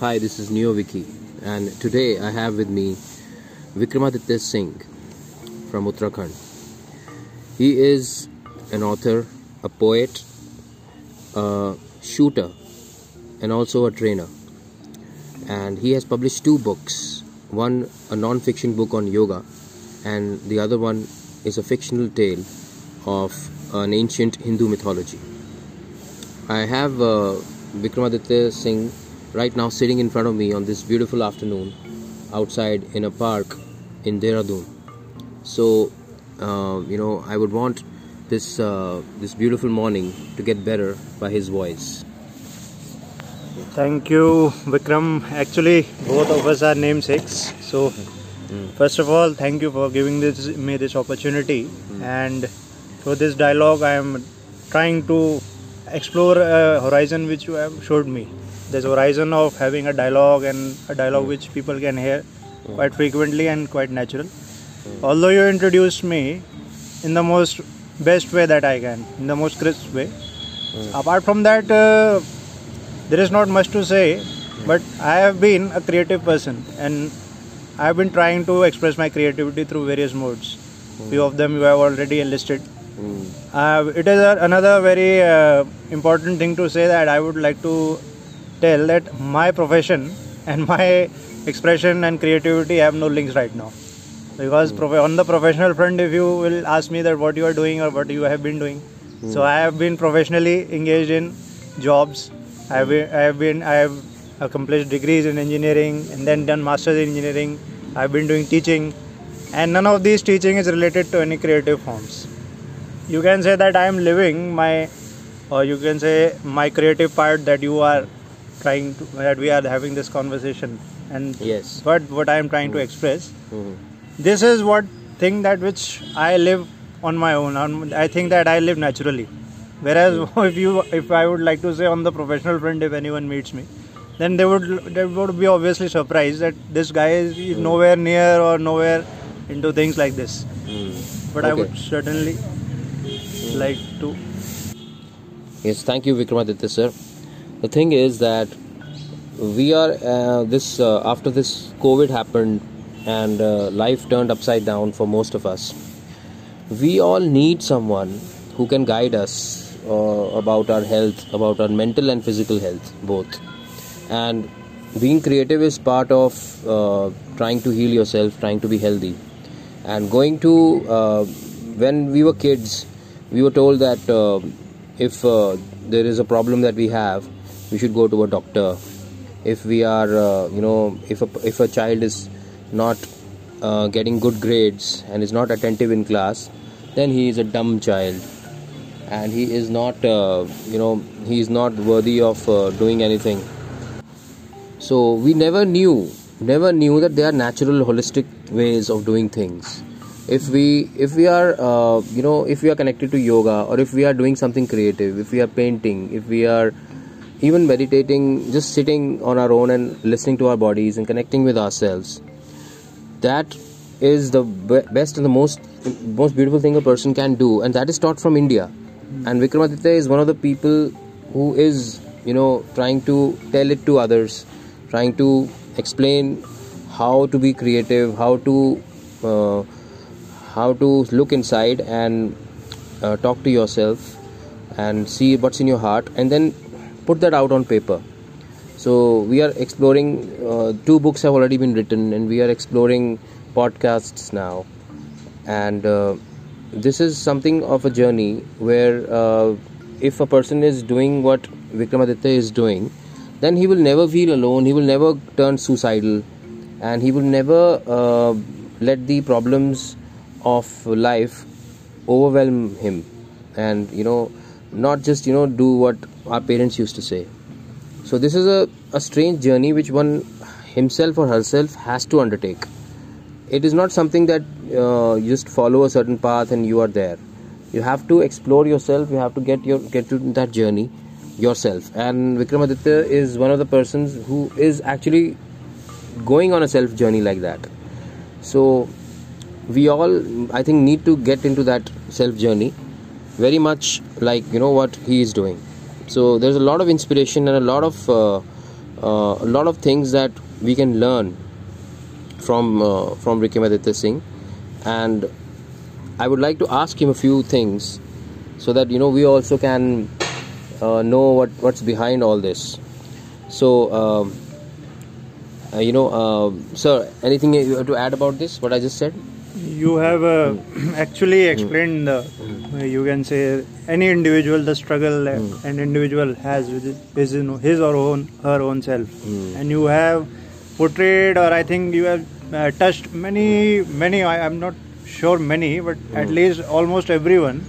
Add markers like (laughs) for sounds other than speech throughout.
Hi, this is Neo Vicky, and today I have with me Vikramaditya Singh from Uttarakhand. He is an author, a poet, a shooter, and also a trainer. And he has published two books one, a non fiction book on yoga, and the other one is a fictional tale of an ancient Hindu mythology. I have uh, Vikramaditya Singh right now sitting in front of me on this beautiful afternoon outside in a park in Dehradun. So, uh, you know, I would want this uh, this beautiful morning to get better by his voice. Thank you, Vikram. Actually, both of us are namesakes. So, first of all, thank you for giving this me this opportunity. And for this dialogue, I am trying to explore a horizon which you have showed me. This horizon of having a dialogue and a dialogue which people can hear quite frequently and quite natural. Although you introduced me in the most best way that I can, in the most crisp way. Apart from that, uh, there is not much to say, but I have been a creative person and I have been trying to express my creativity through various modes. Few of them you have already enlisted. Uh, it is a, another very uh, important thing to say that I would like to tell that my profession (laughs) and my expression and creativity have no links right now. Because hmm. prof- on the professional front, if you will ask me that what you are doing or what you have been doing, hmm. so I have been professionally engaged in jobs. I have hmm. been, I have been I have accomplished degrees in engineering and then done masters in engineering. I have been doing teaching, and none of these teaching is related to any creative forms you can say that i am living my or you can say my creative part that you are trying to that we are having this conversation. And Yes. what what i am trying to mm-hmm. express Mhm. this is what thing that which i live on my own. On, i think that i live naturally. Whereas mm-hmm. (laughs) if you if i would like to say on the professional front if anyone meets me then they would they would be obviously surprised that this guy is is nowhere near or nowhere into things like this. But i would certainly like to. Yes, thank you, Vikramaditya sir. The thing is that we are uh, this uh, after this COVID happened and uh, life turned upside down for most of us. We all need someone who can guide us uh, about our health, about our mental and physical health, both. And being creative is part of uh, trying to heal yourself, trying to be healthy, and going to uh, when we were kids, we were told that if there is a problem that we have, we should go to a doctor. If we are, uh, you know, if a, if a child is not uh, getting good grades and is not attentive in class, then he is a dumb child, and he is not, uh, you know, he is not worthy of uh, doing anything. So we never knew, never knew that there are natural, holistic ways of doing things. If we, if we are, uh, you know, if we are connected to yoga, or if we are doing something creative, if we are painting, if we are even meditating, just sitting on our own and listening to our bodies and connecting with ourselves, that is the be- best and the most most beautiful thing a person can do, and that is taught from India. And Vikramaditya is one of the people who is, you know, trying to tell it to others, trying to explain how to be creative, how to uh, how to look inside and uh, talk to yourself and see what's in your heart, and then put that out on paper. So we are exploring. Uh, two books have already been written, and we are exploring podcasts now. And uh, this is something of a journey where, uh, if a person is doing what Vikramaditya is doing, then he will never feel alone. He will never turn suicidal, and he will never uh, let the problems of life overwhelm him. And you know, not just you know do what our parents used to say. So this is a, a strange journey which one himself or herself has to undertake. It is not something that uh, you just follow a certain path and you are there. You have to explore yourself. You have to get your get to that journey yourself. And Vikramaditya is one of the persons who is actually going on a self journey like that. So we all, I think, need to get into that self journey very much like you know what he is doing. So there's a lot of inspiration and a lot of uh, uh, a lot of things that we can learn from uh, from Vikramaditya Singh, and I would like to ask him a few things so that you know we also can uh, know what what's behind all this. So. Um, uh, you know, uh, sir, anything you have to add about this? What I just said? You have uh, actually explained, the, you can say, any individual the struggle an individual has with his, his or own her own self, and you have portrayed, or I think you have uh, touched many, many. I am not sure many, but at least almost everyone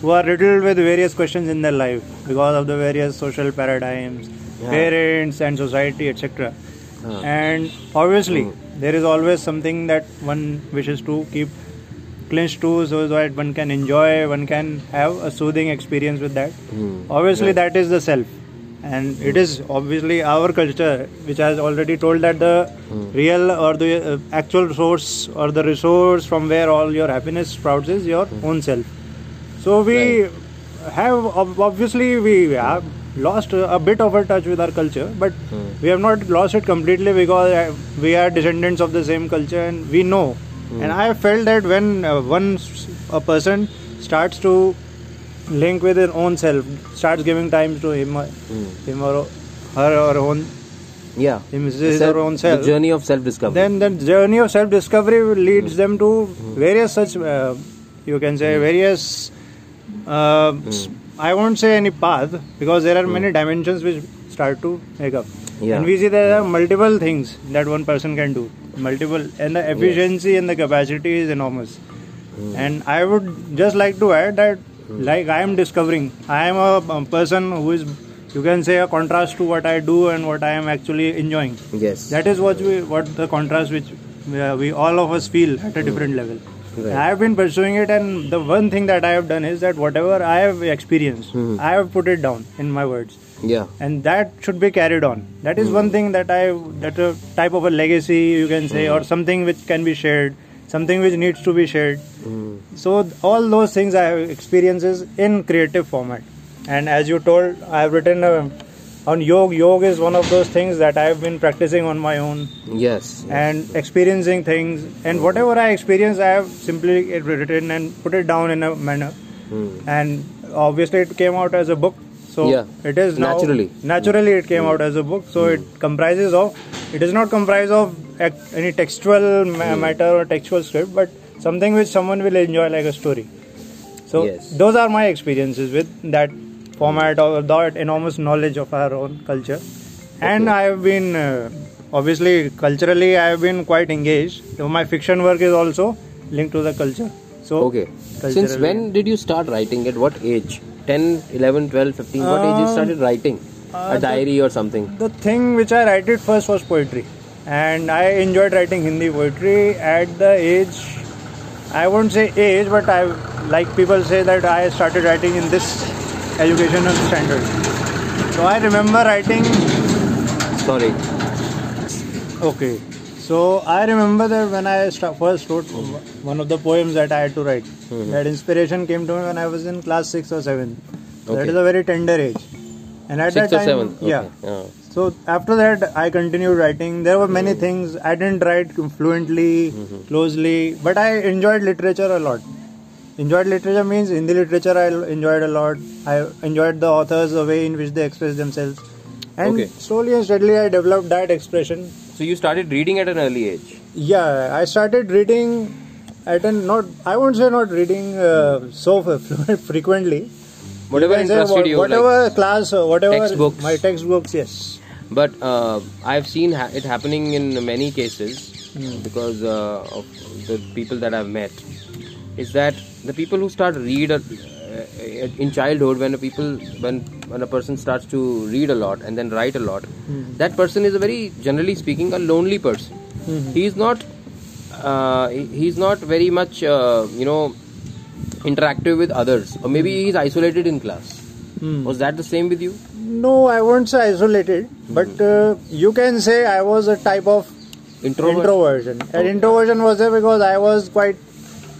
who are riddled with various questions in their life because of the various social paradigms, Yeah. parents and society, etc. Huh. And obviously, there is always something that one wishes to keep clinched to so that one can enjoy, one can have a soothing experience with that. Hmm. Obviously, Right. that is the self. And it is obviously our culture which has already told that the real or the uh, actual source or the resource from where all your happiness sprouts is your own self. So we have obviously we have lost a bit of a touch with our culture, but we have not lost it completely because uh, we are descendants of the same culture and we know. And I have felt that when uh, one a person starts to link with his own self, starts giving time to him, or- him or her or own Yeah. his self- own self, The journey of self-discovery. then the journey of self discovery leads them to various such uh, you can say various uh, I won't say any path because there are many hmm. dimensions which start to make up. Yeah. and we see there are multiple things that one person can do. Multiple and the efficiency and the capacity is enormous. Hmm. And I would just like to add that hmm. like I am discovering I am a, person who is you can say a contrast to what I do and what I am actually enjoying. Yes. that is what we what the contrast which we, uh, we all of us feel at a different level Right. i have been pursuing it and the one thing that i have done is that whatever i have experienced Mhm. i have put it down in my words yeah. and that should be carried on that is one thing that i that a type of a legacy you can say or something which can be shared something which needs to be shared Mm. so all those things I have experiences in creative format. And as you told, I have written uh, on yoga. Yoga is one of those things that I have been practicing on my own Yes. and experiencing things. And whatever I experience, I have simply written and put it down in a manner. Mm. And obviously, it came out as a book. So Yeah. it is now, Naturally. Naturally, it came hmm. out as a book. So it hmm. comprises of. It does not comprise of any textual ma- hmm. matter or textual script, but something which someone will enjoy like a story. So Yes. those are my experiences with that format or that enormous knowledge of our own culture. And Okay. I have been uh, obviously culturally I have been quite engaged. So my fiction work is also linked to the culture. So Okay. Since when did you start writing? At what age? 10, 11, 12, 15? What age you Um, started writing? uh, a diary or something? The thing which I write it first was poetry, and I enjoyed writing Hindi poetry at the age. I won't say age, but I like people say that I started writing in this educational standard. So I remember writing. Sorry. Okay. So I remember that when I first wrote hmm. one of the poems that I had to write, hmm. that inspiration came to me when I was in class six or seven. That Okay. is a very tender age. And at Sixth that or time? Okay. yeah. Yeah. So after that, I continued writing. There were many hmm. things I didn't write fluently, closely, but I enjoyed literature a lot. Enjoyed literature means Hindi literature. I enjoyed a lot. I enjoyed the authors, the way in which they express themselves, and Okay. slowly and steadily, I developed that expression. So you started reading at an early age. Yeah, I started reading at an not. I won't say not reading uh, so (laughs) frequently. Whatever You can say interested you. Whatever like- class, or whatever Textbooks. my textbooks. Yes. But uh, I've seen ha- it happening in many cases Hmm. because uh, of the people that I've met. Is that the people who start read uh, in childhood when a people when when a person starts to read a lot and then write a lot, Hmm. that person is a very generally speaking a lonely person. Mhm. He is not uh, he- he's not very much uh, you know interactive with others or maybe he's isolated in class. Hmm. Was that the same with you? No, I won't say isolated, but uh, you can say I was a type of Introvert. introversion. And introversion was there because I was quite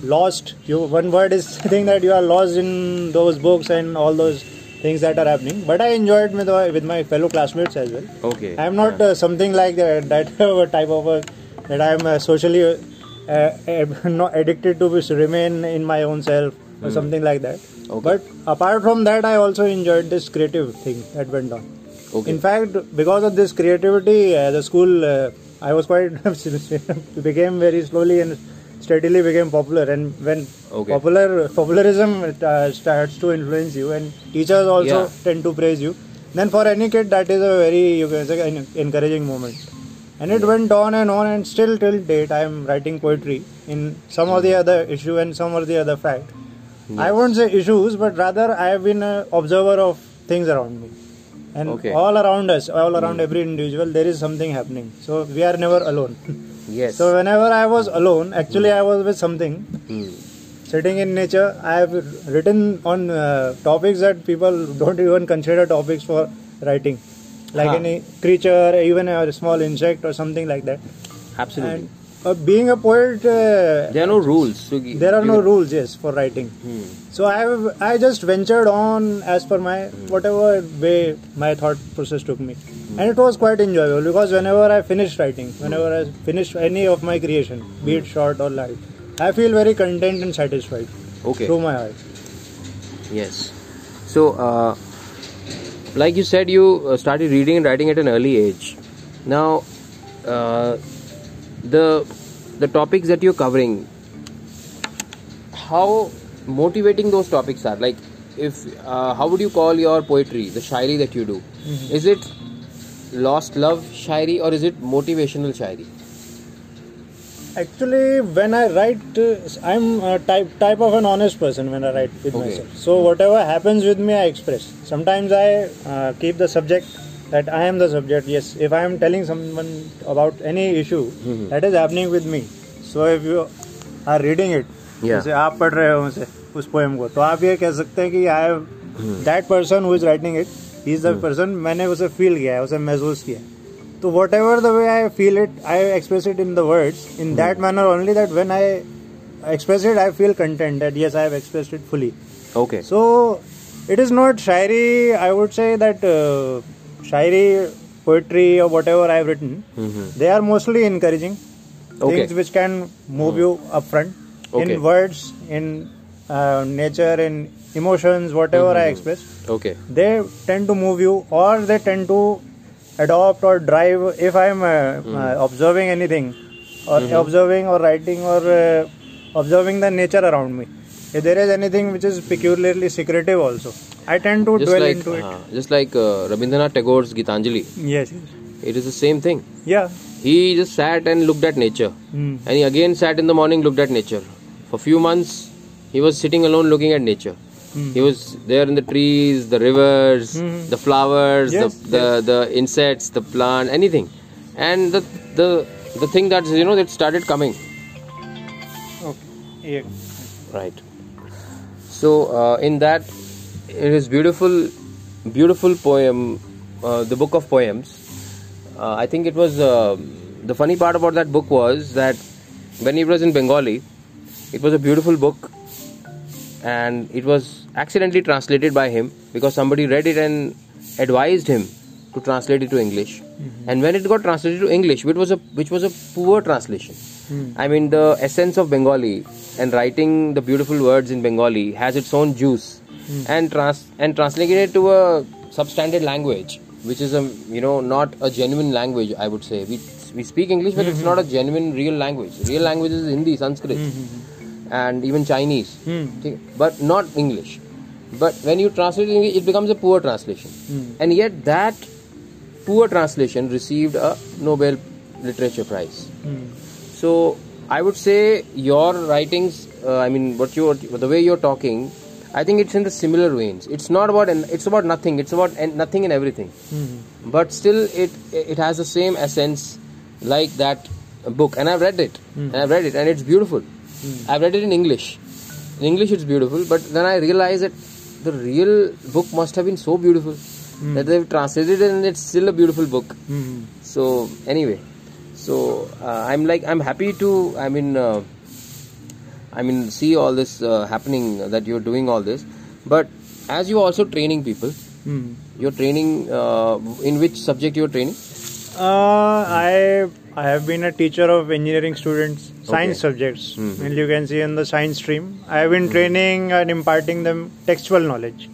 lost. You one word is (laughs) saying that you are lost in those books and all those things that are happening. But I enjoyed with my, with my fellow classmates as well. Okay. I am not uh, something like that, (laughs) that type of a, that I am uh, socially uh, uh, (laughs) not addicted to which remain in my own self or something like that. Okay. But apart from that, I also enjoyed this creative thing that went on. Okay. In fact, because of this creativity, uh, the school uh, I was quite became very slowly and steadily became popular. And when Okay. popular popularism uh, starts to influence you, and teachers also Yeah. tend to praise you, then for any kid that is a very you can say encouraging moment. And it went on and on, and still till date, I am writing poetry in some of the other issue and some of the other fact. I won't say issues, but rather I have been an observer of things around me. And Okay. all around us, all around every individual, there is something happening. So we are never alone. (laughs) Yes. so whenever I was alone, actually I was with something. Hmm. Sitting in nature, I have written on uh, topics that people don't even consider topics for writing, like Huh. any creature, even a small insect or something like that. Absolutely. And uh, being a poet, uh, there are no rules. Gi- there are no rules, yes, for writing. Hmm. So I have, I just ventured on as per my whatever way my thought process took me, and it was quite enjoyable because whenever I finish writing, whenever I finish any of my creation, be it short or light, I feel very content and satisfied Okay. through my heart. Yes. So, uh, like you said, you uh, started reading and writing at an early age. Now, uh, the the topics that you're covering, how motivating those topics are. Like, if uh, how would you call your poetry, the shairi that you do? Is it lost love shairi or is it motivational shairi? Actually, when I write, uh, I'm a type type of an honest person when I write with Okay. myself. So whatever happens with me, I express. Sometimes I uh, keep the subject that I am the subject. Yes, if I am telling someone about any issue Mhm. that is happening with me, so if you are reading it, Yeah. जैसे आप पढ़ रहे हो उसे उस poem को तो आप ये कह सकते हैं कि I that person who is writing it he is the person मैंने उसे फील किया है उसे महसूस किया है तो whatever the way I feel it I express it in the words in that manner only that when I express it I feel content that yes i have expressed it fully Okay. so it is not shairi i would say that uh, shairi poetry or whatever i have written Mhm. they are mostly encouraging Okay. things which can move you up front Okay. in words in uh, nature in emotions whatever i express Okay. they tend to move you or they tend to adopt or drive if i'm uh, uh, observing anything or observing or writing or uh, observing the nature around me if there is anything which is peculiarly secretive also i tend to Just dwell like into it uh, just like uh, Rabindranath Tagore's Gitanjali, yes it is the same thing. yeah He just sat and looked at nature, Hmm. and he again sat in the morning, looked at nature. For few months, he was sitting alone looking at nature. Hmm. He was there in the trees, the rivers, Mhm. the flowers, Yes, the, the the insects, the plant, anything, and the the the thing that you know that started coming. okay yeah. Right. So uh, in that, it is beautiful, beautiful poem, uh, the book of poems. Uh, I think it was the funny part about that book was that when it was in Bengali, it was a beautiful book, and it was accidentally translated by him because somebody read it and advised him to translate it to English. And when it got translated to English, which was a which was a poor translation. I mean, the essence of Bengali and writing the beautiful words in Bengali has its own juice, and trans and translating it to a substandard language, which is a you know not a genuine language. I would say we we speak English, but mm-hmm. it's hmm. not a genuine real language. Real language is Hindi, Sanskrit, mm-hmm. and even Chinese, mm. but not English. But when you translate it, it becomes a poor translation, mm. and yet that poor translation received a Nobel Literature Prize. Mm. So I would say your writings, uh, I mean, what you the way you're talking, I think it's in the similar veins. It's not about it's about nothing. It's about and nothing and everything. Hmm. But still, it it has the same essence like that book. And I've read it. And I've read it, and it's beautiful. I've read it in English. In English, it's beautiful. But then I realized that the real book must have been so beautiful that they've translated it, and it's still a beautiful book. Hmm. So anyway, so uh, I'm like I'm happy to I mean uh, I mean see all this uh, happening that you're doing all this, but as you are also training people, Hmm. you're training uh, in which subject you're training? Uh, I I have been a teacher of engineering students, science Okay. subjects. Mhm. Mainly, you can see in the science stream. I have been training and imparting them textual knowledge.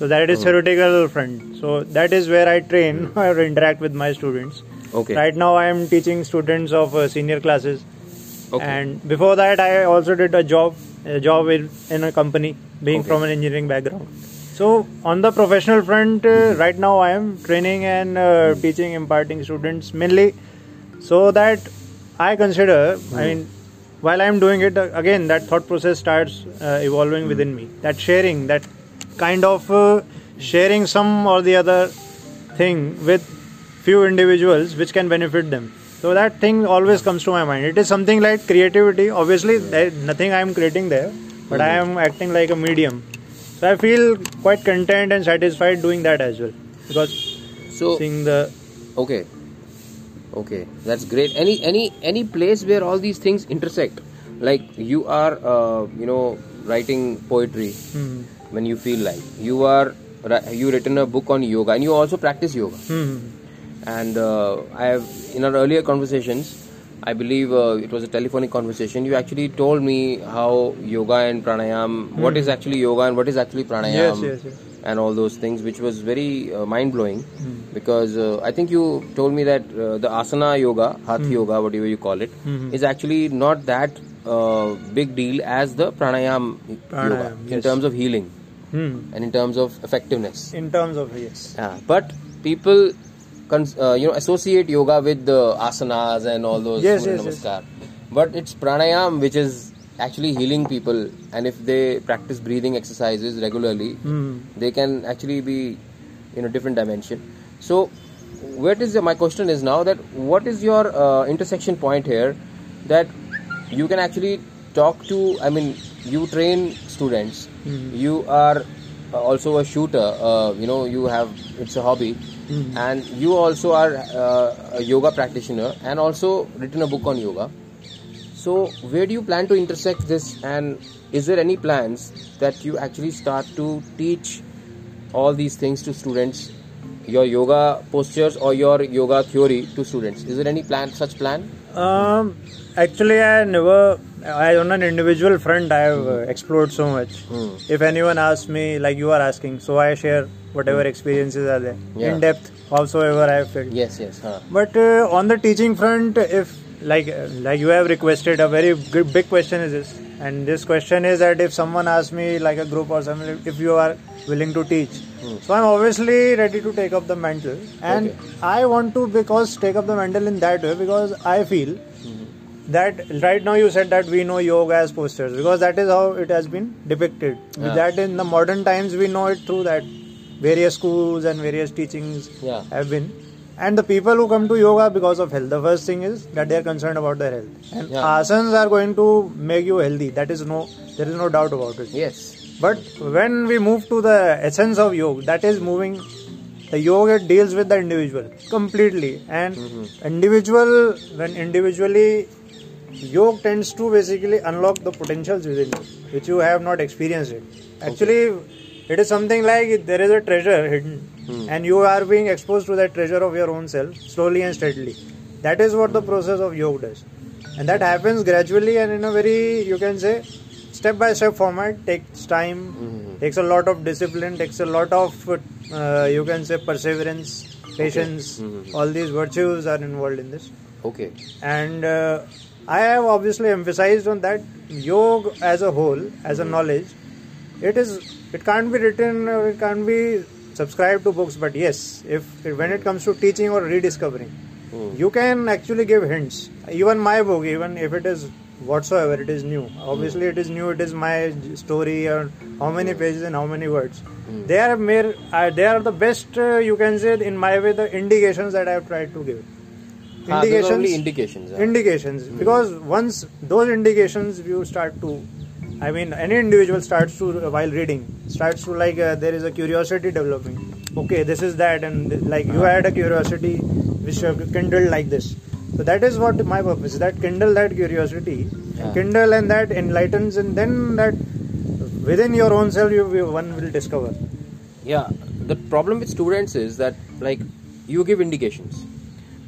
So that is Oh. theoretical front. So that is where I train (laughs) or interact with my students. Okay. Right now, I am teaching students of uh, senior classes. Okay. And before that, I also did a job, a job in, in a company, being Okay. from an engineering background. So on the professional front, uh, right now I am training and uh, teaching, imparting students mainly, so that I consider. I mean, while I am doing it, uh, again that thought process starts uh, evolving within me. That sharing, that kind of uh, sharing some or the other thing with few individuals which can benefit them. So that thing always comes to my mind. It is something like creativity. Obviously, nothing I am creating there, but I am acting like a medium. So I feel quite content and satisfied doing that as well because so seeing the okay, okay, that's great. Any any any place where all these things intersect, like you are uh, you know writing poetry hmm, when you feel like you are you written a book on yoga and you also practice yoga. hmm, and uh, I have in our earlier conversations, I believe uh, it was a telephonic conversation. You actually told me how yoga and pranayam, what is actually yoga and what is actually pranayam, Hmm. Yes, yes, yes. and all those things, which was very uh, mind blowing. Hmm. Because uh, I think you told me that uh, the asana yoga, hatha yoga, whatever you call it, Hmm. is actually not that uh, big deal as the pranayam, yoga Pranayam, in terms of healing hmm. and in terms of effectiveness. in terms of yes, Yeah, but people, uh, you know, associate yoga with the asanas and all those. Yes, yes, yes. But it's pranayam which is actually healing people, and if they practice breathing exercises regularly, hmm. they can actually be in a different dimension. So, what is the, my question is now that what is your uh, intersection point here that you can actually talk to? I mean, you train students. Mhm. You are also a shooter. Uh, you know, you have it's a hobby, Mhm. and you also are uh, a yoga practitioner and also written a book on yoga. So, where do you plan to intersect this? And is there any plans that you actually start to teach all these things to students, your yoga postures or your yoga theory to students? Is there any plan, such plan? Um, actually, I never. I on an individual front, I have uh, explored so much. Hmm. If anyone asks me, like you are asking, so I share whatever experiences are there Yeah. in depth, howsoever I have felt. Yes, yes. Huh. But uh, on the teaching front, if like like you have requested, a very good, big question is this, and this question is that if someone asks me like a group or something, if you are willing to teach, so I'm obviously ready to take up the mantle, and Okay. I want to because take up the mantle in that way because I feel that right now you said that we know yoga as postures because that is how it has been depicted. Yeah. That in the modern times we know it through that various schools and various teachings Yeah. have been. And the people who come to yoga because of health, the first thing is that they are concerned about their health. And Yeah. asanas are going to make you healthy. That is no, there is no doubt about it. Yes. But when we move to the essence of yoga, that is moving. The yoga deals with the individual completely, and mm-hmm. individual when individually, yoga tends to basically unlock the potentials within you, which you have not experienced it. Actually, it is something like there is a treasure hidden, and you are being exposed to that treasure of your own self slowly and steadily. That is what the process of yoga does, and that happens gradually and in a very you can say step by step format takes time Mhm. takes a lot of discipline takes a lot of uh, you can say perseverance patience Mhm. all these virtues are involved in this Okay. and uh, i have obviously emphasized on that yoga as a whole as a knowledge it is it can't be written or it can't be subscribed to books but yes if when it comes to teaching or rediscovering Hmm. you can actually give hints even my book even if it is whatsoever it is new obviously it is new it is my story or how many pages and how many words they are mere uh, they are the best uh, you can say in my way the indications that i have tried to give Ah, only indications. huh? indications because once those indications you start to i mean any individual starts to while reading starts to like uh, there is a curiosity developing. Okay this is that and like you had a curiosity which you have kindled like this. So that is what my purpose is that kindle that curiosity Yeah. kindle and that enlightens and then that within your own self you will- one will discover. Yeah the problem with students is that like you give indications.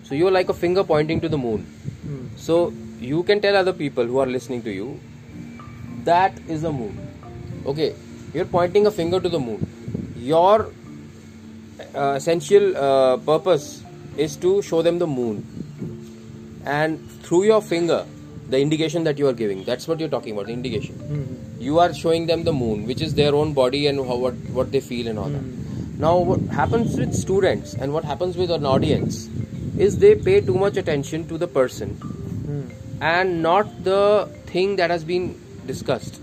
So you're like a finger pointing to the moon. Hmm. so you can tell other people who are listening to you that is the moon. Okay you're pointing a finger to the moon. Your uh, essential uh, purpose is to show them the moon. And through your finger the indication that you are giving that's what you're talking about the indication. Hmm. you are showing them the moon which is their own body and how, what what they feel and all that. Now what happens with students and what happens with an audience is they pay too much attention to the person Hmm. and not the thing that has been discussed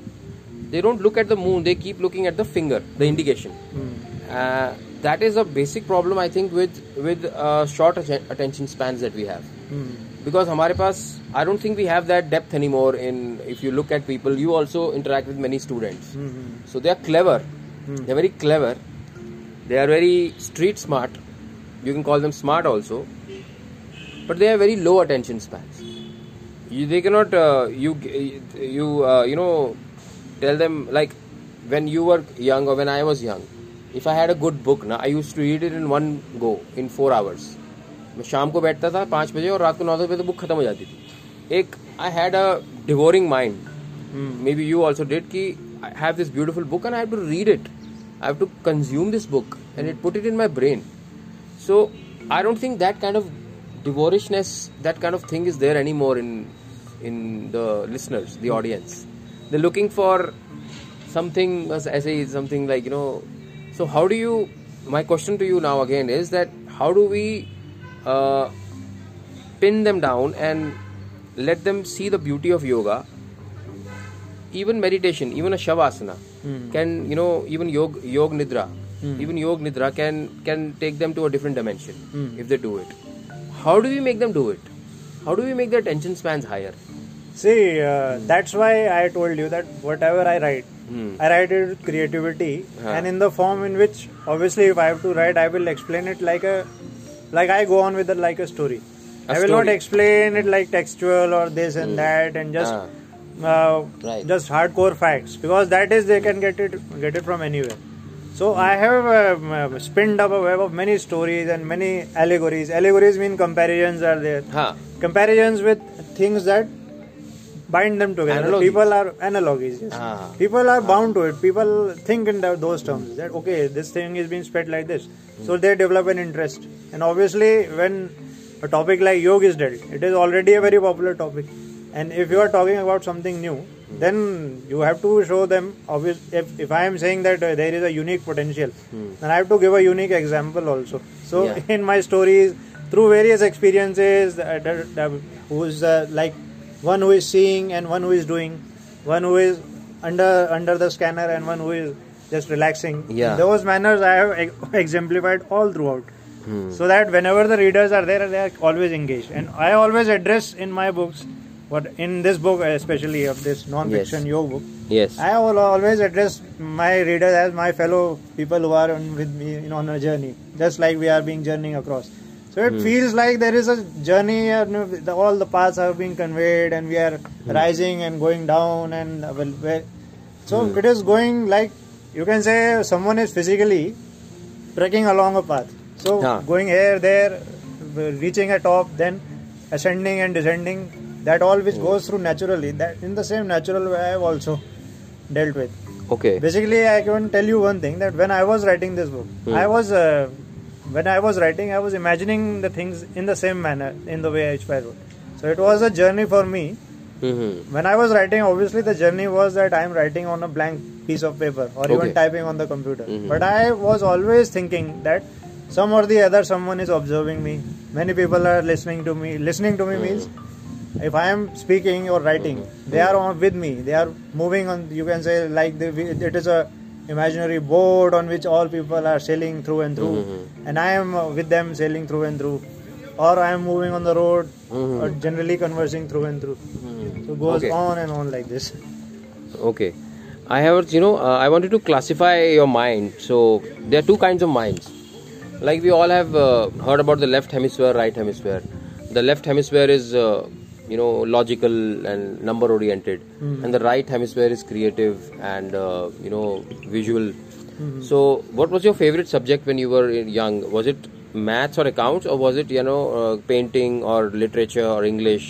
they don't look at the moon they keep looking at the finger the indication Hmm. uh, that is a basic problem i think with with uh, short atten- attention spans that we have Hmm. because हमारे पास I don't think we have that depth anymore in if you look at people you also interact with many students Hmm. so they are clever they're very clever they are very street smart you can call them smart also but they have very low attention spans you, they cannot uh, you you uh, you know tell them like when you were young or when I was young if I had a good book ना I used to read it in one go in four hours मैं शाम को बैठता था पाँच बजे और रात को नौ दस बजे बुक खत्म हो जाती थी एक I had a devouring mind Hmm. May be you also did कि I have this beautiful book and I have to read it I have to consume this book and it put it in my brain so I don't think that kind of divorishness that kind of thing is there anymore in in the listeners the audience. They're looking for something as I say something like you know so how do you my question to you now again is that how do we uh, pin them down and let them see the beauty of yoga? Even meditation even a shavasana hmm. can you know even yog yog nidra hmm. even yog nidra can can take them to a different dimension hmm. if they do it. How do we make them do it? How do we make their attention spans higher See, uh, that's why I told you that whatever I write, Hmm. I write it with creativity Huh. and in the form in which, obviously, if I have to write, I will explain it like a, like I go on with it like a story. A I will not explain it like textual or this and that and just, Ah. uh, Right. just hardcore facts because that is they can get it get it from anywhere. So I have um, uh, spinned up a web of many stories and many allegories. Allegories mean comparisons are there huh comparisons with things that bind them together. People are analogies. Yes. Ah. People are bound to it. People think in tho- those terms that okay, this thing is being spread like this, so they develop an interest. And obviously, when a topic like yoga is dealt, it is already a very popular topic. And if you are talking about something new, then you have to show them. Obvious, if, if I am saying that uh, there is a unique potential, then I have to give a unique example also. So Yeah. (laughs) in my stories, through various experiences, uh, who's uh, like one who is seeing and one who is doing, one who is under under the scanner and one who is just relaxing. Yeah. Those manners I have ex- exemplified all throughout. Hmm. So that whenever the readers are there, they are always engaged. And I always address in my books, what in this book especially of this non-fiction Yes. yoga book, yes I will always address my readers as my fellow people who are on, with me know, on a journey, just like we are being journeying across. So it feels like there is a journey, and the, all the paths are being conveyed, and we are rising and going down, and uh, well, so it is going like you can say someone is physically trekking along a path. So Yeah. going here, there, reaching a top, then ascending and descending. That all which goes through naturally. That in the same natural way I have also dealt with. okay Basically, I can tell you one thing that when I was writing this book, Hmm. I was uh, when I was writing, I was imagining the things in the same manner in the way I wrote. So it was a journey for me. hmm When I was writing, obviously the journey was that I am writing on a blank piece of paper or Okay. even typing on the computer. Mhm. But I was always thinking that some or the other someone is observing me. Many people are listening to me. Listening to me means if I am speaking or writing, they are on with me. They are moving on. You can say like the, it is a imaginary board on which all people are sailing through and through, Mhm. and I am with them sailing through and through, or I am moving on the road, Mhm. or generally conversing through and through. Mhm. So it goes Okay. on and on like this. Okay. I have, you know, uh, I wanted to classify your mind. So there are two kinds of minds. Like we all have uh, heard about the left hemisphere, right hemisphere. The left hemisphere is, uh, you know, logical and number oriented, and the right hemisphere is creative and, uh, you know, visual. Mhm. So, what was your favorite subject when you were young? Was it maths or accounts, or was it you know uh, painting or literature or English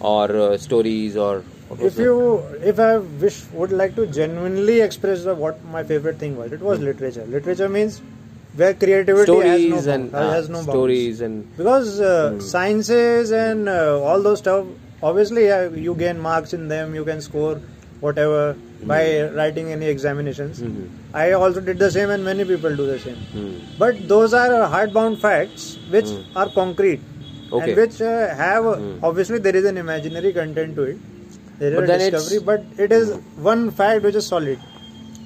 or uh, stories or? If you, if I wish, would like to genuinely express the, what my favorite thing was, it was literature. Literature means where creativity stories has no, and uh, has no bounds. stories and because uh, sciences and uh, all those stuff obviously uh, you gain marks in them you can score whatever by writing any examinations Mhm. i also did the same and many people do the same Hmm. but those are hardbound facts which are concrete Okay. and which uh, have Hmm. obviously there is an imaginary content to it there is But a discovery but it is one fact which is solid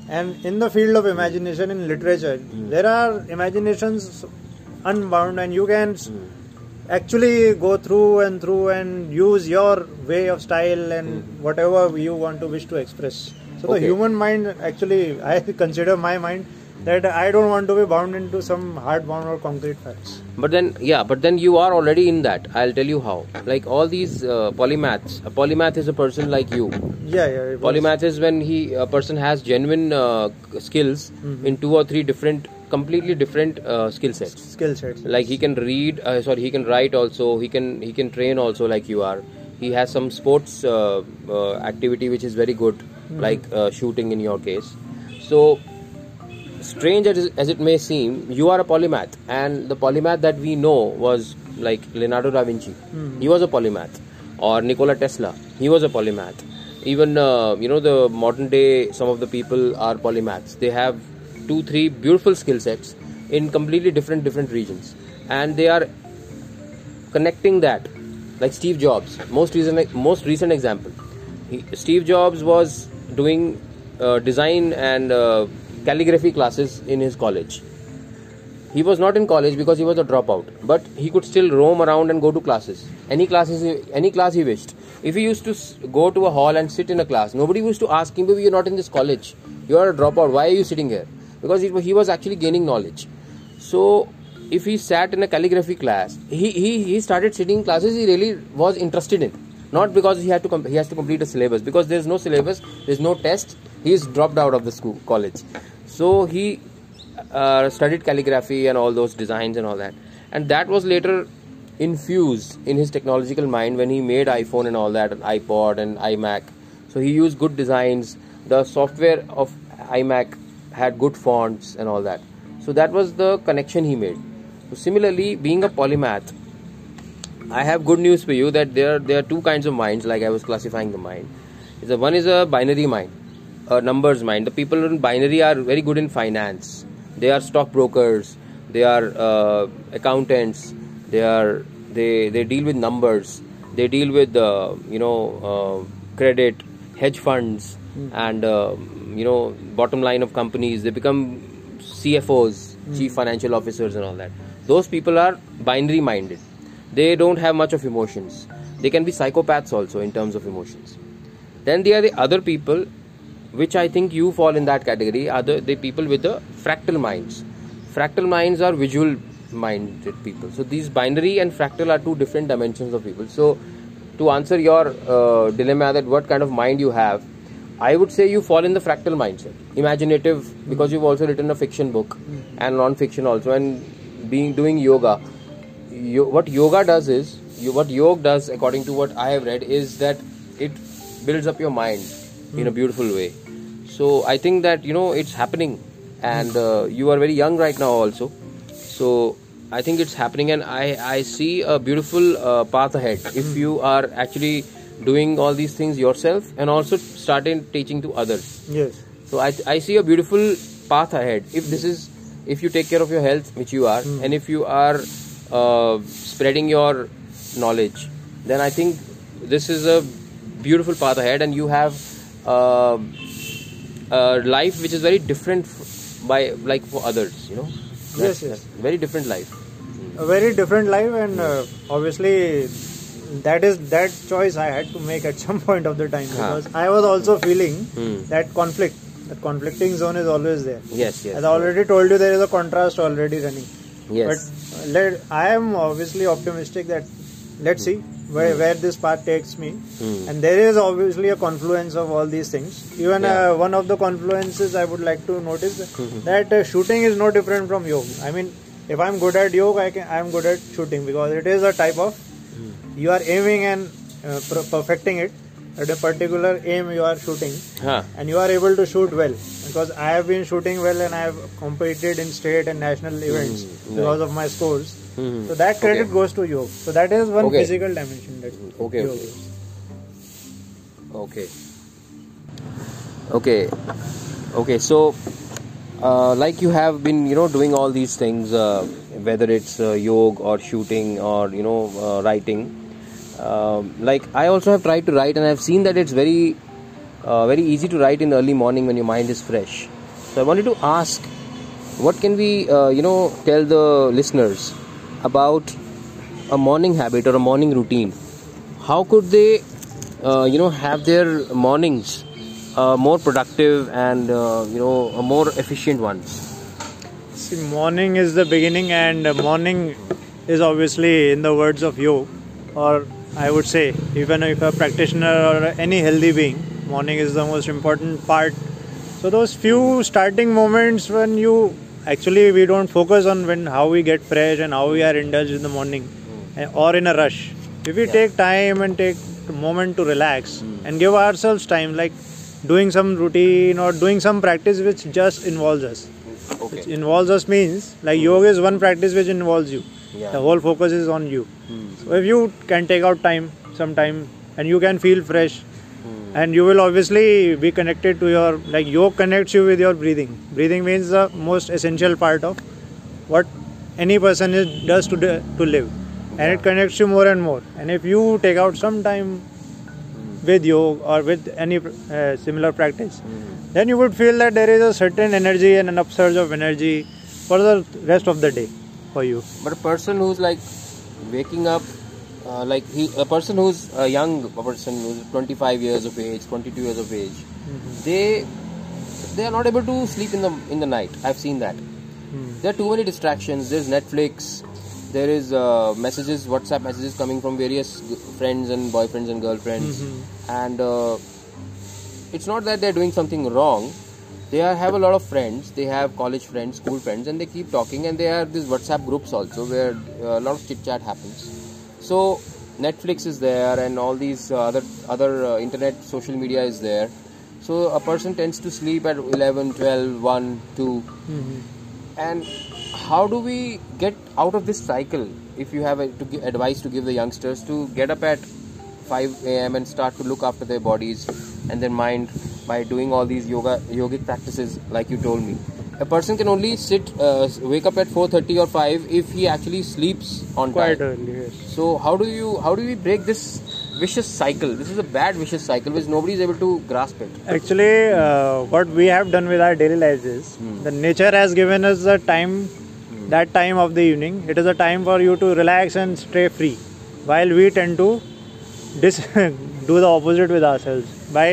and in the field of imagination in literature Hmm. there are imaginations unbound and you can Hmm. actually go through and through and use your way of style and whatever you want to wish to express so the Hmm. Human mind actually (laughs) i consider my mind that i don't want to be bound into some hard bound or concrete facts But then, yeah, but then you are already in that. I'll tell you how. Like all these uh, polymaths. A polymath is a person like you. yeah yeah Polymath is when he a person has genuine uh, skills Mhm. in two or three different, completely different uh, skill sets. skill sets Like he can read, uh, sorry, he can write also. He can he can train also like you are. He has some sports uh, uh, activity which is very good, like uh, shooting in your case. So strange as, it may seem, you are a polymath, and the polymath that we know was like Leonardo da Vinci. Hmm. He was a polymath, or Nikola Tesla. He was a polymath. Even uh, you know the modern day, some of the people are polymaths. They have two, three beautiful skill sets in completely different different regions, and they are connecting that. Like Steve Jobs, most recent most recent example. He, Steve Jobs was doing uh, design and uh, calligraphy classes in his college. He was not in college because he was a dropout, but he could still roam around and go to classes. Any classes, any class he wished. If he used to go to a hall and sit in a class, nobody used to ask him, "Baby, you're not in this college. You are a dropout. Why are you sitting here?" Because he, was actually gaining knowledge. So, if he sat in a calligraphy class, he, he, he started sitting in classes he really was interested in. Not because he had to he has to complete a syllabus because there's no syllabus, there's no test. He is dropped out of the school college. So he uh, studied calligraphy and all those designs and all that, and that was later infused in his technological mind when he made iPhone and all that, and iPod and iMac. So he used good designs. The software of iMac had good fonts and all that. So that was the connection he made. So similarly, being a polymath, I have good news for you that there there are two kinds of minds. Like I was classifying the mind. The one is a binary mind, a numbers mind. The people in binary are very good in finance. They are stockbrokers. They are uh, accountants. They are they they deal with numbers. They deal with uh, you know uh, credit, hedge funds, and uh, you know bottom line of companies. They become CFOs, chief financial officers, and all that. Those people are binary minded. They don't have much of emotions. They can be psychopaths also in terms of emotions. Then there are the other people, which I think you fall in that category. are the people with the fractal minds. Fractal minds are visual minded people. So these binary and fractal are two different dimensions of people. So to answer your uh, dilemma that what kind of mind you have, I would say you fall in the fractal mindset, imaginative because you've also written a fiction book and non-fiction also, and being doing yoga. Yo, what yoga does is, you, what yoga does, according to what I have read, is that it builds up your mind in a beautiful way. So I think that you know it's happening, and uh, you are very young right now also. So I think it's happening, and I I see a beautiful uh, path ahead if you are actually doing all these things yourself and also starting teaching to others. yes So I, I see a beautiful path ahead. If this is, if you take care of your health, which you are, and if you are uh, spreading your knowledge, then I think this is a beautiful path ahead, and you have uh, a life which is very different f- by like for others. You know. Yes, yes. that's very different life. a very different life and uh, obviously that is that choice i had to make at (laughs) some point of the time Huh. because i was also feeling Hmm. that conflict that conflicting zone is always there Yes, yes. as i already told you there is a contrast already running Yes. but let, i am obviously optimistic that let's see where, where this path takes me Hmm. and there is obviously a confluence of all these things even Yeah. uh, one of the confluences i would like to notice Mhm. (laughs) that uh, shooting is no different from yoga i mean if i'm good at yoga i can i'm good at shooting because it is a type of Hmm. you are aiming and uh, perfecting it at a particular aim you are shooting Huh. and you are able to shoot well because i have been shooting well and i have competed in state and national events Mm, because of my scores Mhm. so that credit Okay. goes to yoga so that is one Okay. physical dimension that Okay, yoga is. Okay. Okay. Okay. So, uh, like you have been, you know, doing all these things, uh, whether it's uh, yoga or shooting or you know uh, writing. Um, like I also have tried to write, and I've seen that it's very, uh, very easy to write in the early morning when your mind is fresh. So I wanted to ask, what can we, uh, you know, tell the listeners about a morning habit or a morning routine? How could they, uh, you know, have their mornings uh, more productive and uh, you know more efficient ones? See, morning is the beginning, and morning is obviously, in the words of yoga, or I would say, even if a practitioner or any healthy being, morning is the most important part. So those few starting moments when you actually we don't focus on when how we get fresh and how we are indulged in the morning, eh, or in a rush. If we Yeah. take time and take moment to relax Mm. and give ourselves time, like doing some routine or doing some practice which just involves us which involves us means like yoga is one practice which involves you Yeah. the whole focus is on you Hmm. so if you can take out time some time and you can feel fresh. And you will obviously be connected to your like yoga connects you with your breathing. Breathing means the most essential part of what any person is, does to, to live. And it connects you more and more. And if you take out some time with yoga or with any uh, similar practice then you would feel that there is a certain energy and an upsurge of energy for the rest of the day for you. But a person who's like waking up, uh, like he, a person who's a young a person who's 25 years of age, 22 years of age, they they are not able to sleep in the in the night. I've seen that. Hmm. There are too many distractions. There's Netflix. There is uh, messages, WhatsApp messages coming from various g- friends and boyfriends and girlfriends, Mhm. and uh, it's not that they're doing something wrong. They are, have a lot of friends. They have college friends, school friends, and they keep talking. And they have these WhatsApp groups also where uh, a lot of chit chat happens. So Netflix is there, and all these uh, other other uh, internet social media is there. So a person tends to sleep at 11, 12, 1, 2, Mhm. and how do we get out of this cycle if you have a, to give advice to give the youngsters to get up at 5 a.m and start to look after their bodies and their mind by doing all these yoga yogic practices like you told me a person can only sit uh, wake up at 4.30 or 5 if he actually sleeps on Quite time early, yes. so how do you how do we break this vicious cycle this is a bad vicious cycle which nobody is able to grasp it Actually, uh, what we have done with our daily lives is Hmm. the nature has given us the time, that time of the evening. It is a time for you to relax and stay free, while we tend to dis- (laughs) do the opposite with ourselves by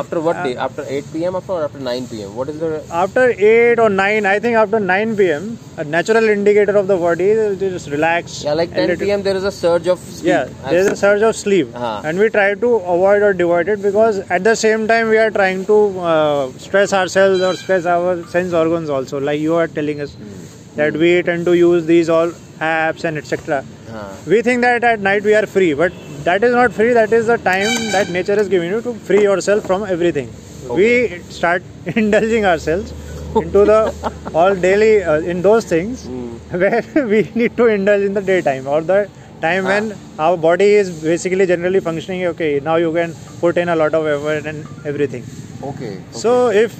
after what day after 8 p.m after or after 9 p.m what is the after 8 or 9 i think after 9 pm a natural indicator of the body is just relax Yeah, like 10 p.m. there is a surge of sleep. yeah there's a surge of sleep Uh-huh. and we try to avoid or divide it because at the same time we are trying to uh, stress ourselves or stress our sense organs also like you are telling us Hmm. that we tend to use these all apps and etc Uh, we think that at night we are free but that is not free. That is the time that nature is giving you to free yourself from everything. We start (laughs) indulging ourselves into the (laughs) all daily uh, in those things mm, (laughs) where we need to indulge in the daytime or the time when our body is basically generally functioning okay now you can put in a lot of effort and everything. Okay. so if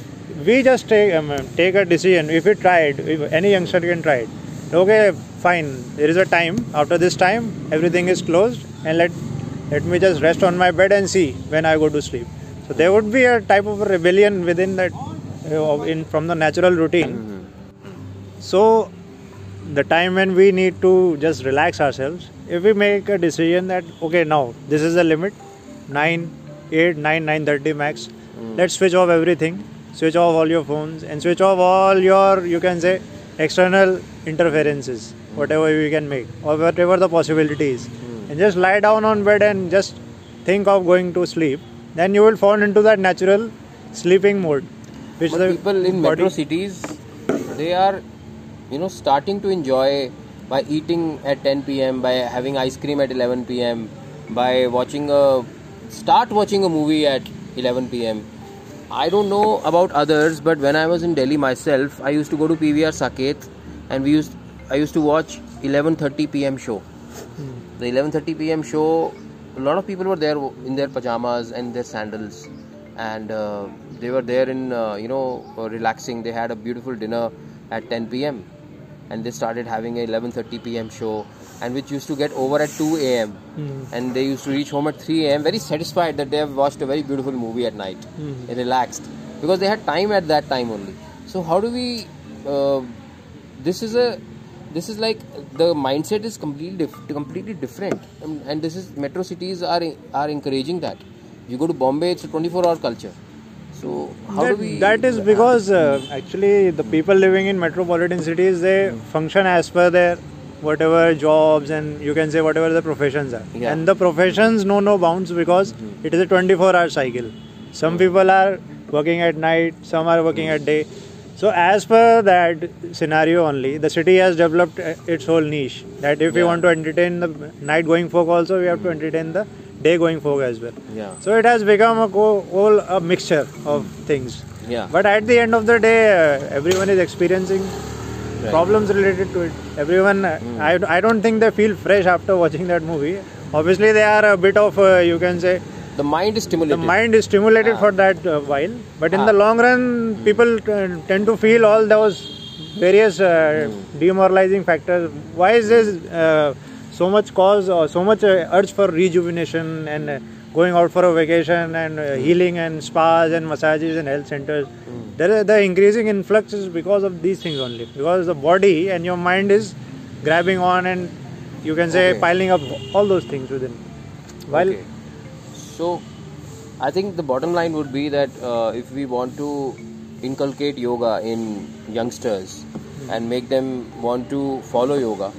we just take um, take a decision if we tried if any youngster can try it okay fine. There is a time. After this time everything is closed and let let me just rest on my bed and see when i go to sleep. So there would be a type of rebellion within that uh, in from the natural routine. So the time when we need to just relax ourselves if we make a decision that okay now this is the limit 9 8 9 9:30 max let's switch off everything. Switch off all your phones and switch off all your you can say external interferences whatever we can make or whatever the possibility is hmm. and just lie down on bed and just think of going to sleep, then you will fall into that natural sleeping mode. Which but the people in body... metro cities, they are, you know, starting to enjoy by eating at 10 p.m., by having ice cream at 11 p.m., by watching a start watching a movie at 11 p.m. I don't know about others, but when I was in Delhi myself, I used to go to PVR Saket, and we used I used to watch 11:30 p.m. show. Hmm. The 11:30 p.m. show, a lot of people were there in their pajamas and their sandals, and uh, they were there in uh, you know uh, relaxing. They had a beautiful dinner at 10 p.m. and they started having a 11:30 p.m. show and which used to get over at 2 a.m. Mm. and they used to reach home at 3 a.m. very satisfied that they have watched a very beautiful movie at night mm. relaxed because they had time at that time only so how do we uh, this is a this is like the mindset is completely completely different and, and this is metro cities are are encouraging that you go to bombay it's a 24 hour culture so how that, do we that is because uh, actually the people living in metropolitan cities they function as per their whatever jobs and you can say whatever the professions are yeah. and the professions know no bounds because mm-hmm. it is a 24 hour cycle some mm-hmm. people are working at night some are working at day so as per that scenario only the city has developed uh, its whole niche that if yeah. we want to entertain the night going folk also we have to entertain the day going folk as well yeah so it has become a whole a mixture of things yeah but at the end of the day uh, everyone is experiencing right. problems related to it. Everyone, mm. I, I don't think they feel fresh after watching that movie. Obviously, they are a bit of, uh, you can say, the mind is stimulated. The mind is stimulated ah. for that uh, while, but in ah. the long run, mm. people t- tend to feel all those various uh, mm. demoralizing factors. Why is this uh, so much cause or so much uh, urge for rejuvenation and uh, going out for a vacation and uh, healing and spas and massages and health centers? there the increasing influx is because of these things only because the body and your mind is grabbing on and you can say okay. piling up all those things within while okay. so i think the bottom line would be that uh, if we want to inculcate yoga in youngsters mm-hmm. and make them want to follow yoga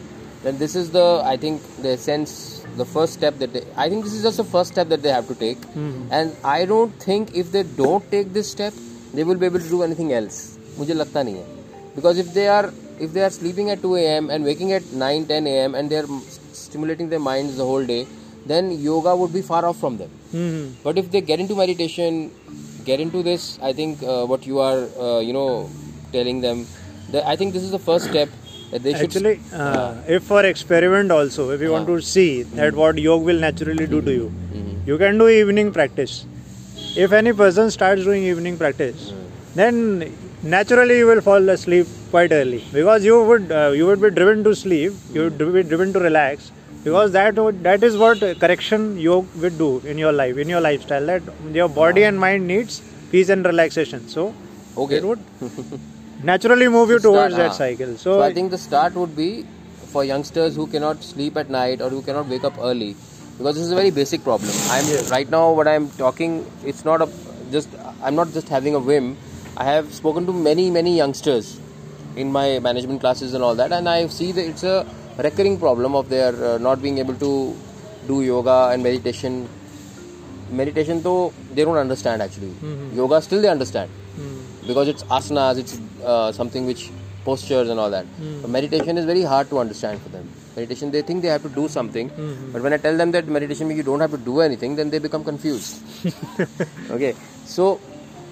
then this is the i think the essence the first step that they, i think this is just the first step that they have to take mm-hmm. and i don't think if they don't take this step they will be able to do anything else मुझे लगता नहीं है because if they are if they are sleeping at 2 a.m. and waking at 9 10 a.m. and they are stimulating their minds the whole day then yoga would be far off from them mm-hmm. but if they get into meditation get into this i think uh, what you are uh, you know telling them that i think this is the first step that they actually uh, if for experiment also if you want to see that what yoga will naturally do to you mm-hmm. you can do evening practice if any person starts doing evening practice, then naturally you will fall asleep quite early because you would uh, you would be driven to sleep, you would be driven to relax because that would, that is what correction yoga would do in your life, in your lifestyle. That your body and mind needs peace and relaxation. So okay. it would (laughs) naturally move you towards that cycle. So, so I think the start would be for youngsters who cannot sleep at night or who cannot wake up early because this is a very basic problem i'm yes. right now what i'm talking it's not a just i'm not just having a whim i have spoken to many many youngsters in my management classes and all that and i see that it's a recurring problem of their uh, not being able to do yoga and meditation meditation though they don't understand actually mm-hmm. yoga still they understand mm-hmm. Because it's asanas it's uh, something which postures and all that mm-hmm. meditation is very hard to understand for them meditation they think they have to do something mm-hmm. but when i tell them that meditation means you don't have to do anything then they become confused (laughs) okay so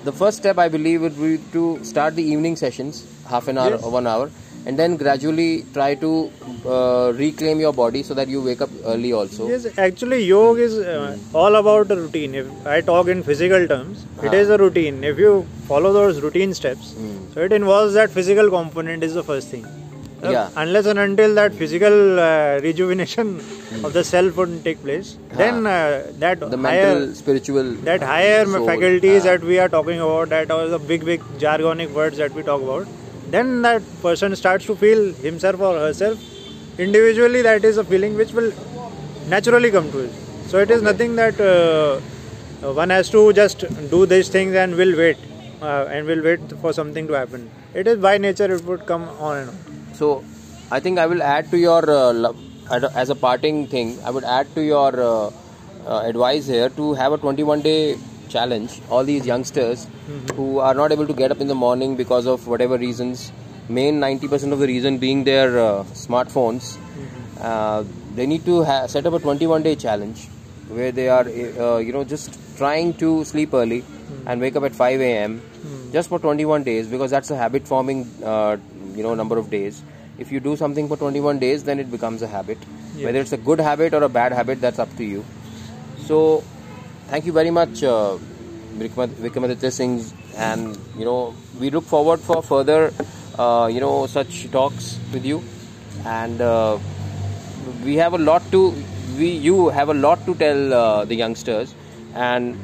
the first step i believe would be to start the evening sessions half an hour yes. or one hour and then gradually try to uh, reclaim your body so that you wake up early also yes actually yoga is uh, all about a routine if i talk in physical terms it ah. is a routine if you follow those routine steps mm. so it involves that physical component is the first thing uh, yeah. unless and until that physical uh, (laughs) rejuvenation mm. of the self wouldn't take place then uh, that the higher, mental spiritual that higher soul, faculties that we are talking about that are the big big jargonic words that we talk about then that person starts to feel himself or herself individually that is a feeling which will naturally come to it so it is okay. nothing that uh, one has to just do these things and will wait uh, and will wait for something to happen. It is by nature it would come on and on so i think i will add to your uh, as a parting thing, I would add to your uh, uh, advice here to have a 21 day challenge. All these youngsters who are not able to get up in the morning because of whatever reasons, main 90% of the reason being their uh, smartphones, uh, they need to ha- set up a 21 day challenge where they are, uh, you know, just trying to sleep early and wake up at 5 a.m. just for 21 days because that's a habit forming, uh, you know, number of days. If you do something for 21 days, then it becomes a habit. Whether it's a good habit or a bad habit, that's up to you. So, thank you very much, uh, Vikramaditya Singh, and you know we look forward for further, uh, you know, such talks with you, and uh, we have a lot to we you have a lot to tell uh, the youngsters, and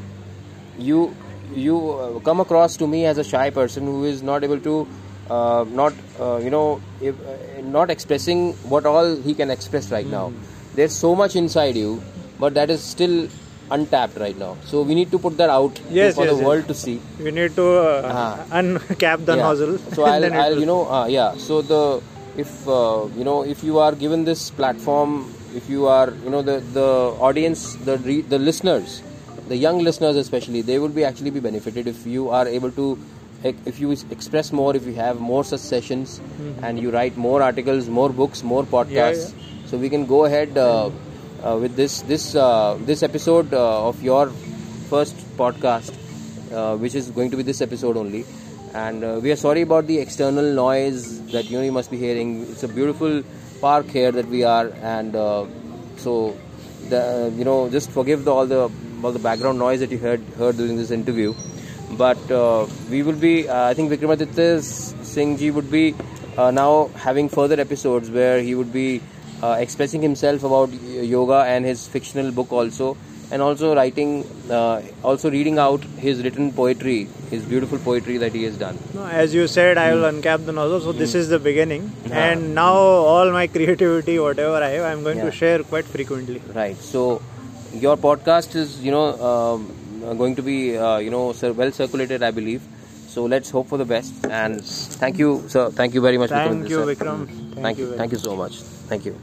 you you uh, come across to me as a shy person who is not able to uh, not uh, you know if, uh, not expressing what all he can express right now. There's so much inside you but that is still untapped right now so we need to put that out to- Yes, for yes, the yes. world to see We need to uh, Ah. uncap the Yeah. nozzle. So I'll, (laughs) I'll you know, uh, yeah. So the if uh, you know if you are given this platform, if you are you know the the audience, the re- the listeners, the young listeners especially, they will be actually be benefited if you are able to. If you express more, if you have more such sessions, and you write more articles, more books, more podcasts, so we can go ahead uh, uh, with this this uh, this episode uh, of your first podcast uh, which is going to be this episode only. And uh, we are sorry about the external noise that you know you must be hearing. It's a beautiful park here that we are, and so the you know just forgive the, all the all the background noise that you heard heard during this interview. But we will be. I think Vikramaditya Singh ji would be now having further episodes where he would be uh, expressing himself about yoga and his fictional book also and also writing uh, also reading out his written poetry his beautiful poetry that he has done No, as you said, I Hmm. will uncap the nozzle. So this is the beginning, Ah. and now all my (laughs) creativity, whatever I have, I'm going Yeah. to share quite frequently. right so your podcast is you know um, going to be uh, you know well circulated i believe so let's hope for the best and thank you sir thank you very much Thank you. Vikram. thank you very thank you so much thank you